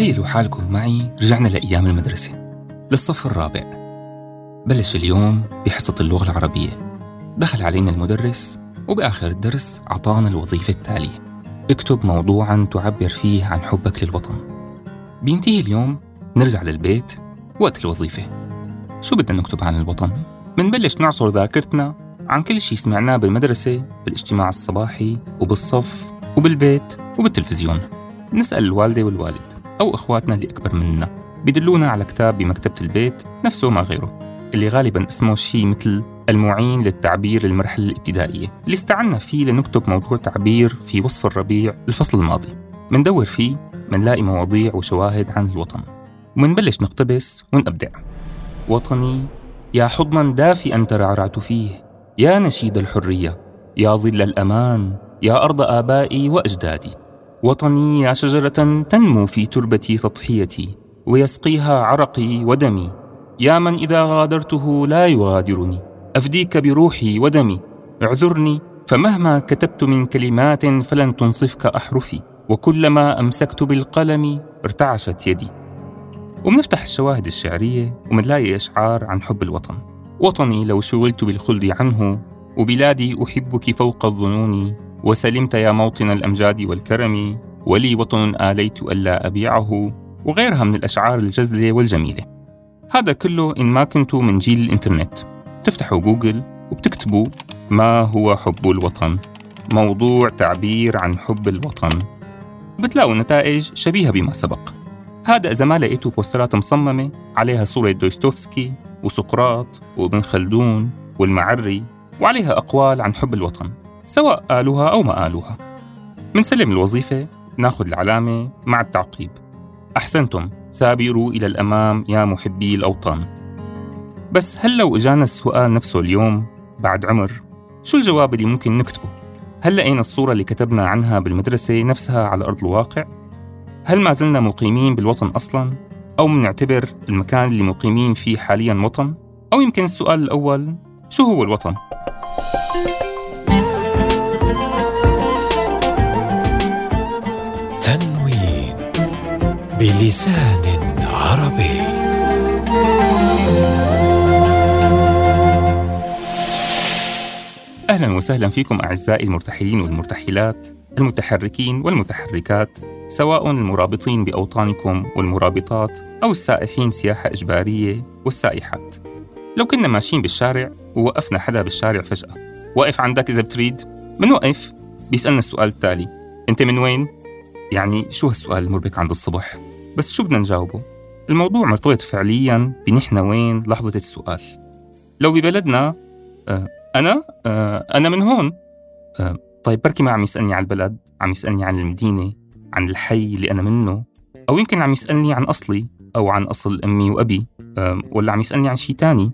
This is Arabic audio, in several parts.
تخيلوا حالكم معي رجعنا لأيام المدرسة. للصف الرابع. بلش اليوم بحصة اللغة العربية. دخل علينا المدرس وبآخر الدرس أعطانا الوظيفة التالية. اكتب موضوعا تعبر فيه عن حبك للوطن. بينتهي اليوم نرجع للبيت. وقت الوظيفة. شو بدنا نكتب عن الوطن؟ منبلش نعصر ذاكرتنا عن كل شيء سمعناه بالمدرسة بالاجتماع الصباحي وبالصف وبالبيت وبالتلفزيون. نسأل الوالدة والوالد. أو إخواتنا اللي أكبر مننا بيدلونا على كتاب بمكتبة البيت نفسه ما غيره اللي غالبا اسمه شيء مثل المعين للتعبير للمرحلة الابتدائية اللي استعنا فيه لنكتب موضوع تعبير في وصف الربيع الفصل الماضي. مندور فيه منلاقي مواضيع وشواهد عن الوطن. ومنبلش نقتبس ونبدع وطني يا حضنا دافئا ترعرعت فيه يا نشيد الحرية يا ظل الأمان يا أرض آبائي وأجدادي. وطني يا شجرة تنمو في تربة تضحيتي ويسقيها عرقي ودمي. يا من إذا غادرته لا يغادرني. أفديك بروحي ودمي. اعذرني فمهما كتبت من كلمات فلن تنصفك أحرفي. وكلما أمسكت بالقلم ارتعشت يدي. ومنفتح الشواهد الشعرية ومنلاقي أشعار عن حب الوطن. وطني لو شغلت بالخلد عنه وبلادي أحبك فوق الظنون وسلمت يا موطن الأمجاد والكرم ولي وطن آليت ألا أبيعه وغيرها من الأشعار الجزلة والجميلة. هذا كله إن ما كنتوا من جيل الإنترنت. تفتحوا جوجل وبتكتبوا ما هو حب الوطن. موضوع تعبير عن حب الوطن. بتلاقوا نتائج شبيهة بما سبق. هذا إذا ما لقيتوا بوسترات مصممة عليها صورة دوستوفسكي وسقراط وابن خلدون والمعري وعليها أقوال عن حب الوطن. سواء قالوها أو ما قالوها منسلم الوظيفة ناخذ العلامة مع التعقيب أحسنتم ثابروا إلى الأمام يا محبي الأوطان بس هل لو إجانا السؤال نفسه اليوم بعد عمر شو الجواب اللي ممكن نكتبه؟ هل لقينا الصورة اللي كتبنا عنها بالمدرسة نفسها على أرض الواقع؟ هل ما زلنا مقيمين بالوطن أصلاً؟ أو منعتبر المكان اللي مقيمين فيه حالياً وطن؟ أو يمكن السؤال الأول شو هو الوطن؟ تنوين بلسان عربي أهلا وسهلا فيكم أعزائي المرتحلين والمرتحلات المتحركين والمتحركات سواء المرابطين بأوطانكم والمرابطات أو السائحين سياحة إجبارية والسائحات لو كنا ماشيين بالشارع ووقفنا حدا بالشارع فجأة واقف عندك إذا بتريد منوقف بيسألنا السؤال التالي أنت من وين؟ يعني شو هالسؤال المربك عند الصبح؟ بس شو بدنا نجاوبه؟ الموضوع مرتبط فعليا بنحن وين لحظة السؤال. لو ببلدنا آه أنا آه أنا من هون. آه طيب بركي ما عم يسألني عن البلد عم يسألني عن المدينة عن الحي اللي أنا منه أو يمكن عم يسألني عن أصلي أو عن أصل أمي وأبي ولا عم يسألني عن شيء تاني.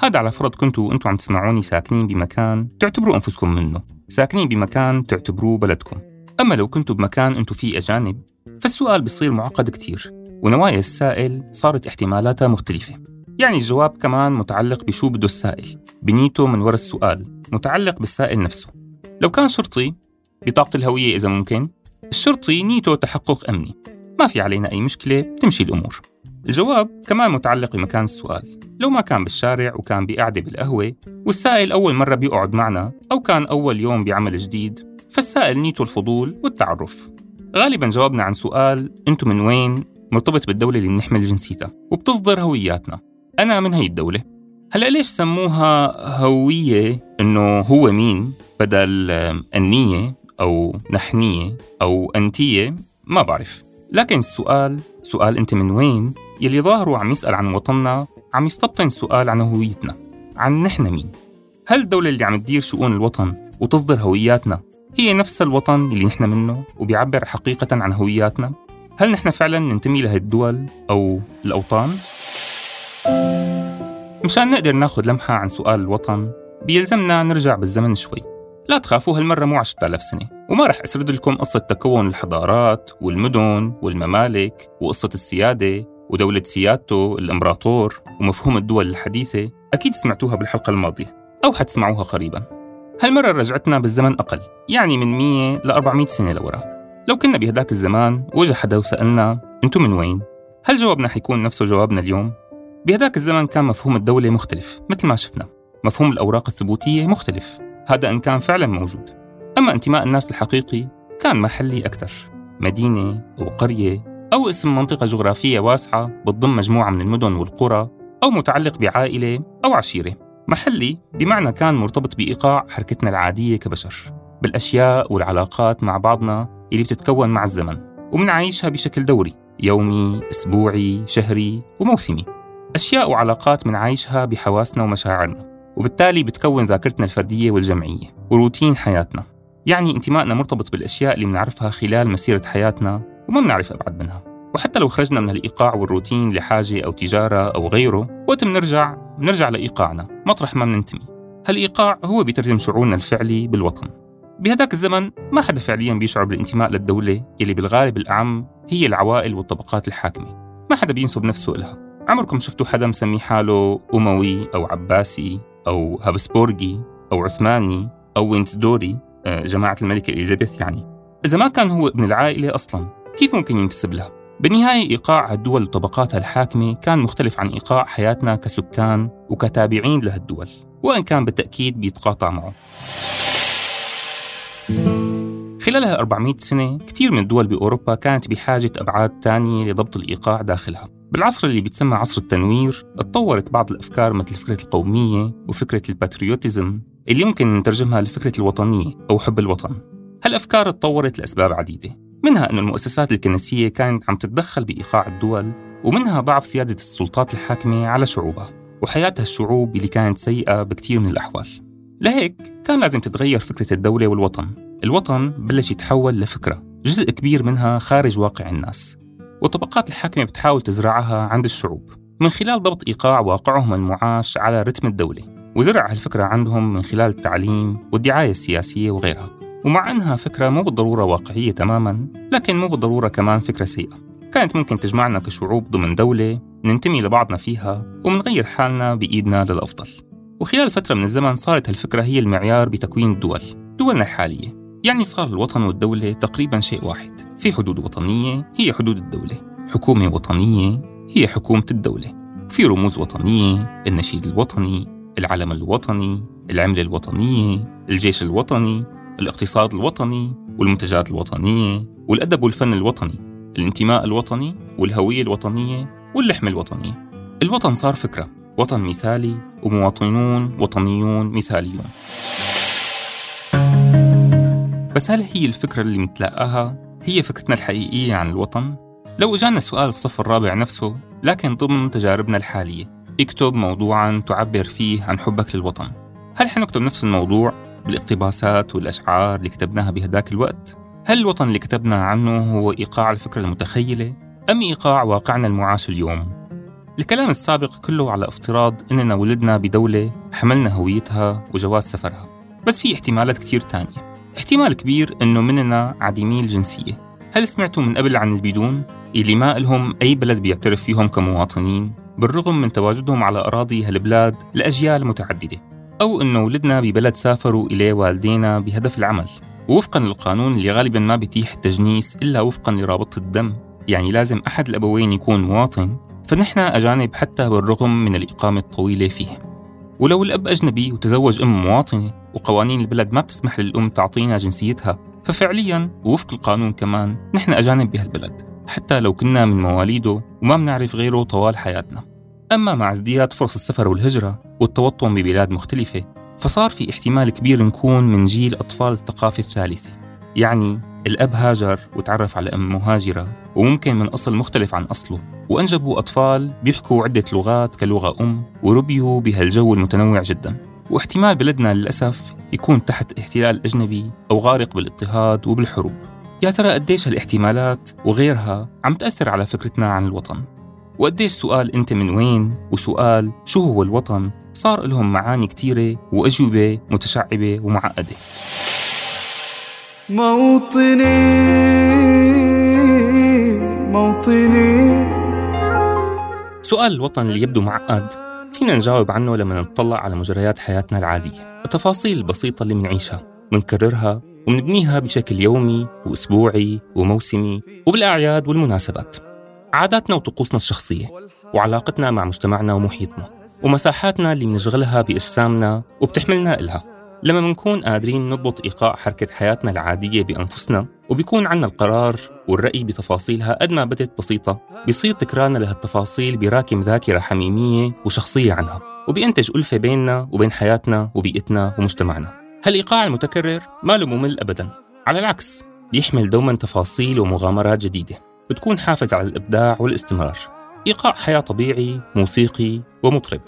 هذا على فرض كنتوا أنتوا عم تسمعوني ساكنين بمكان تعتبروا أنفسكم منه. ساكنين بمكان تعتبروه بلدكم. أما لو كنتوا بمكان أنتوا فيه أجانب فالسؤال بصير معقد كتير ونوايا السائل صارت احتمالاتها مختلفة. يعني الجواب كمان متعلق بشو بده السائل بنيته من وراء السؤال متعلق بالسائل نفسه. لو كان شرطي بطاقة الهوية إذا ممكن. الشرطي نيته تحقق أمني. ما في علينا أي مشكلة بتمشي الأمور. الجواب كمان متعلق بمكان السؤال. لو ما كان بالشارع وكان بقعدة بالقهوة والسائل أول مرة بيقعد معنا أو كان أول يوم بعمل جديد فالسائل نيته الفضول والتعرف. غالبا جوابنا عن سؤال أنتم من وين؟ مرتبط بالدولة اللي بنحمل جنسيتها وبتصدر هوياتنا. أنا من هي الدولة. هلأ ليش سموها هوية إنه هو مين بدل النية أو نحنية أو أنتية؟ ما بعرف. لكن السؤال سؤال أنت من وين؟ يلي ظاهره عم يسأل عن وطننا عم يستبطن سؤال عن هويتنا عن نحن مين. هل الدولة اللي عم تدير شؤون الوطن وتصدر هوياتنا هي نفس الوطن اللي نحن منه وبيعبر حقيقة عن هوياتنا؟ هل نحن فعلا ننتمي لهالدول أو الأوطان؟ مشان نقدر ناخذ لمحة عن سؤال الوطن بيلزمنا نرجع بالزمن شوي لا تخافوا هالمرة مو 10000 سنة وما رح أسرد لكم قصة تكون الحضارات والمدن والممالك وقصة السيادة ودولة سيادته الإمبراطور ومفهوم الدول الحديثة أكيد سمعتوها بالحلقة الماضية أو حتسمعوها قريبا هالمرة رجعتنا بالزمن أقل يعني من 100 ل 400 سنة لورا. لو كنا بهداك الزمان وجه حدا وسألنا أنتم من وين؟ هل جوابنا حيكون نفسه جوابنا اليوم؟ بهداك الزمن كان مفهوم الدولة مختلف مثل ما شفنا. مفهوم الأوراق الثبوتية مختلف. هذا إن كان فعلا موجود. أما انتماء الناس الحقيقي كان محلي أكثر. مدينة أو قرية أو اسم منطقة جغرافية واسعة بتضم مجموعة من المدن والقرى أو متعلق بعائلة أو عشيرة. محلي بمعنى كان مرتبط بإيقاع حركتنا العادية كبشر بالأشياء والعلاقات مع بعضنا اللي بتتكون مع الزمن ومنعيشها بشكل دوري يومي، أسبوعي، شهري وموسمي. أشياء وعلاقات منعيشها بحواسنا ومشاعرنا وبالتالي بتكون ذاكرتنا الفردية والجمعية وروتين حياتنا. يعني انتمائنا مرتبط بالأشياء اللي بنعرفها خلال مسيرة حياتنا وما بنعرف أبعد منها. وحتى لو خرجنا من الإيقاع والروتين لحاجة أو تجارة أو غيره وقت بنرجع بنرجع لإيقاعنا. مطرح ما بننتمي. هالإيقاع هو بيترجم شعورنا الفعلي بالوطن. بهداك الزمن ما حدا فعليا بيشعر بالانتماء للدولة اللي بالغالب الأعم هي العوائل والطبقات الحاكمة. ما حدا بينسب نفسه إلها. عمركم شفتوا حدا مسمي حاله أموي أو عباسي أو هابسبورغي أو عثماني أو وينسدوري آه، جماعة الملكة إليزابيث يعني. إذا ما كان هو ابن العائلة أصلا كيف ممكن ينتسب لها؟ بالنهاية إيقاع الدول وطبقاتها الحاكمة كان مختلف عن إيقاع حياتنا كسكان وكتابعين لهالدول وإن كان بالتأكيد بيتقاطع معه. خلال 400 سنة كثير من الدول بأوروبا كانت بحاجة أبعاد تانية لضبط الإيقاع داخلها. بالعصر اللي بيتسمى عصر التنوير اتطورت بعض الأفكار مثل فكرة القومية وفكرة الباتريوتيزم اللي ممكن نترجمها لفكرة الوطنية أو حب الوطن. هالأفكار اتطورت لأسباب عديدة. منها أن المؤسسات الكنسية كانت عم تتدخل بإيقاع الدول ومنها ضعف سيادة السلطات الحاكمة على شعوبها وحياة الشعوب اللي كانت سيئة بكثير من الأحوال. لهيك كان لازم تتغير فكرة الدولة والوطن. الوطن بلش يتحول لفكرة جزء كبير منها خارج واقع الناس. والطبقات الحاكمة بتحاول تزرعها عند الشعوب. من خلال ضبط إيقاع واقعهم المعاش على رتم الدولة. وزرع هالفكرة عندهم من خلال التعليم والدعاية السياسية وغيرها. ومع أنها فكرة مو بالضرورة واقعية تماما لكن مو بالضرورة كمان فكرة سيئة. كانت ممكن تجمعنا كشعوب ضمن دولة ننتمي لبعضنا فيها ومنغير حالنا بإيدنا للأفضل. وخلال فترة من الزمن صارت هالفكرة هي المعيار بتكوين الدول دولنا الحالية. يعني صار الوطن والدولة تقريبا شيء واحد. في حدود وطنية هي حدود الدولة. حكومة وطنية هي حكومة الدولة. في رموز وطنية النشيد الوطني العلم الوطني العملة الوطنية الجيش الوطني الاقتصاد الوطني والمنتجات الوطنية والأدب والفن الوطني الانتماء الوطني والهوية الوطنية واللحمة الوطنية. الوطن صار فكرة وطن مثالي ومواطنون وطنيون مثاليون. بس هل هي الفكرة اللي متلاقاها هي فكرتنا الحقيقية عن الوطن؟ لو إجانا سؤال الصف الرابع نفسه لكن ضمن تجاربنا الحالية اكتب موضوعا تعبر فيه عن حبك للوطن. هل حنكتب نفس الموضوع؟ بالاقتباسات والأشعار اللي كتبناها بهداك الوقت؟ هل الوطن اللي كتبنا عنه هو إيقاع الفكرة المتخيلة أم إيقاع واقعنا المعاش اليوم؟ الكلام السابق كله على افتراض إننا ولدنا بدولة حملنا هويتها وجواز سفرها بس في احتمالات كتير تانية احتمال كبير إنه مننا عديمي الجنسية هل سمعتوا من قبل عن البيدون؟ اللي ما إلهم أي بلد بيعترف فيهم كمواطنين بالرغم من تواجدهم على أراضي هالبلاد لأجيال متعددة أو إنه ولدنا ببلد سافروا إليه والدينا بهدف العمل. ووفقا للقانون اللي غالبا ما بيتيح التجنيس إلا وفقا لرابطة الدم. يعني لازم أحد الأبوين يكون مواطن. فنحن أجانب حتى بالرغم من الإقامة الطويلة فيه. ولو الأب أجنبي وتزوج أم مواطنة وقوانين البلد ما بتسمح للأم تعطينا جنسيتها ففعليا ووفق القانون كمان نحن أجانب بهالبلد. حتى لو كنا من مواليده وما بنعرف غيره طوال حياتنا. أما مع ازدياد فرص السفر والهجرة والتوطن ببلاد مختلفة فصار في احتمال كبير نكون من جيل أطفال الثقافة الثالثة. يعني الأب هاجر وتعرف على أم مهاجرة وممكن من أصل مختلف عن أصله. وأنجبوا أطفال بيحكوا عدة لغات كلغة أم وربيوا بهالجو المتنوع جدا. واحتمال بلدنا للأسف يكون تحت احتلال أجنبي أو غارق بالاضطهاد وبالحروب. يا ترى قديش هالاحتمالات وغيرها عم تأثر على فكرتنا عن الوطن؟ وقديش سؤال أنت من وين؟ وسؤال شو هو الوطن؟ صار لهم معاني كتيرة وأجوبة متشعبة ومعقدة. موطني موطني. سؤال الوطن اللي يبدو معقد فينا نجاوب عنه لما نطلع على مجريات حياتنا العادية. التفاصيل البسيطة اللي منعيشها منكررها ومنبنيها بشكل يومي وأسبوعي وموسمي وبالأعياد والمناسبات. عاداتنا وطقوسنا الشخصية وعلاقتنا مع مجتمعنا ومحيطنا ومساحاتنا اللي بنشغلها بأجسامنا وبتحملنا إلها. لما بنكون قادرين نضبط إيقاع حركة حياتنا العادية بأنفسنا وبيكون عنا القرار والرأي بتفاصيلها قد ما بدت بسيطة بيصير تكرارنا لهالتفاصيل براكم ذاكرة حميمية وشخصية عنها وبينتج ألفة بيننا وبين حياتنا وبيئتنا ومجتمعنا. هالإيقاع المتكرر ما له ممل أبدا على العكس بيحمل دوما تفاصيل ومغامرات جديدة. بتكون حافز على الإبداع والاستمرار إيقاع حياة طبيعي موسيقي ومطرب.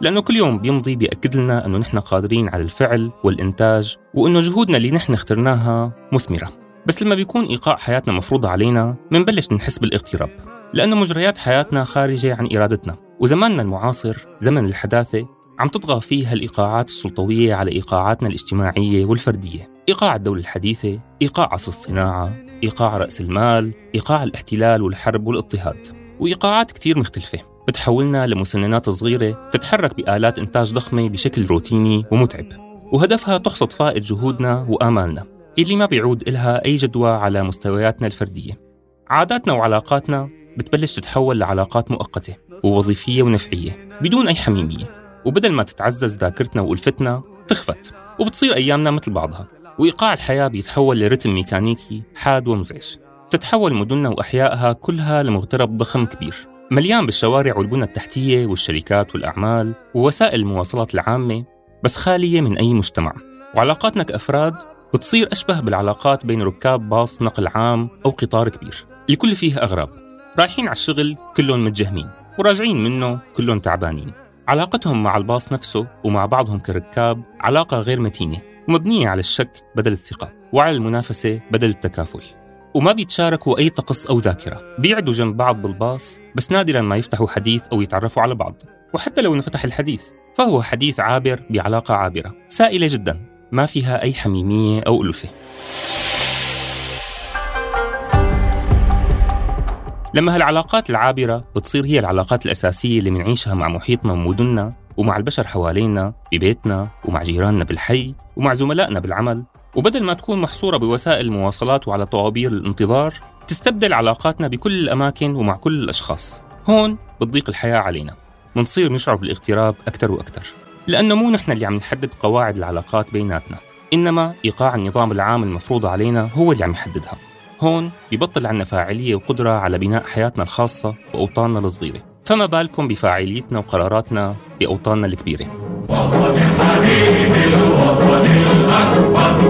لأنه كل يوم بيمضي بيأكد لنا أنه نحن قادرين على الفعل والإنتاج وأنه جهودنا اللي نحن اخترناها مثمرة. بس لما بيكون إيقاع حياتنا مفروضة علينا منبلش نحس بالاغتراب. لأنه مجريات حياتنا خارجة عن إرادتنا. وزماننا المعاصر زمن الحداثة عم تطغى فيه الإيقاعات السلطوية على إيقاعاتنا الاجتماعية والفردية. إيقاع الدولة الحديثة إيقاع عصر الصناعة إيقاع رأس المال إيقاع الاحتلال والحرب والاضطهاد. وإيقاعات كتير مختلفة. بتحولنا لمسننات صغيرة تتحرك بآلات إنتاج ضخمة بشكل روتيني ومتعب. وهدفها تحصد فائد جهودنا وآمالنا اللي ما بيعود إلها أي جدوى على مستوياتنا الفردية. عاداتنا وعلاقاتنا بتبلش تتحول لعلاقات مؤقتة ووظيفية ونفعية بدون أي حميمية. وبدل ما تتعزز ذاكرتنا وألفتنا تخفت. وبتصير أيامنا مثل بعضها. وإيقاع الحياة بيتحول لرتم ميكانيكي حاد ومزعج. تتحول مدننا وأحيائها كلها لمغترب ضخم كبير. مليان بالشوارع والبنى التحتية والشركات والأعمال ووسائل المواصلات العامة بس خالية من أي مجتمع. وعلاقاتنا كأفراد بتصير أشبه بالعلاقات بين ركاب باص نقل عام أو قطار كبير. الكل فيه أغراب رايحين على الشغل كلهم متجهمين وراجعين منه كلهم تعبانين. علاقتهم مع الباص نفسه ومع بعضهم كركاب علاقة غير متينة. ومبنية على الشك بدل الثقة وعلى المنافسة بدل التكافل. وما بيتشاركوا أي طقس أو ذاكرة. بيعدوا جنب بعض بالباص بس نادرا ما يفتحوا حديث أو يتعرفوا على بعض. وحتى لو انفتح الحديث فهو حديث عابر بعلاقة عابرة. سائلة جدا ما فيها أي حميمية أو ألفة لما هالعلاقات العابرة بتصير هي العلاقات الأساسية اللي منعيشها مع محيطنا ومدننا ومع البشر حوالينا ببيتنا ومع جيراننا بالحي ومع زملائنا بالعمل. وبدل ما تكون محصورة بوسائل المواصلات وعلى طوابير الانتظار تستبدل علاقاتنا بكل الأماكن ومع كل الأشخاص. هون بتضيق الحياة علينا. منصير نشعر بالاغتراب أكثر وأكثر. لأنه مو نحن اللي عم نحدد قواعد العلاقات بيناتنا. إنما إيقاع النظام العام المفروض علينا هو اللي عم يحددها. هون ببطل عنا فاعلية وقدرة على بناء حياتنا الخاصة وأوطاننا الصغيرة. فما بالكم بفاعليتنا وقراراتنا بأوطاننا الكبيرة؟ وطن الحبيب الوطن الأكبر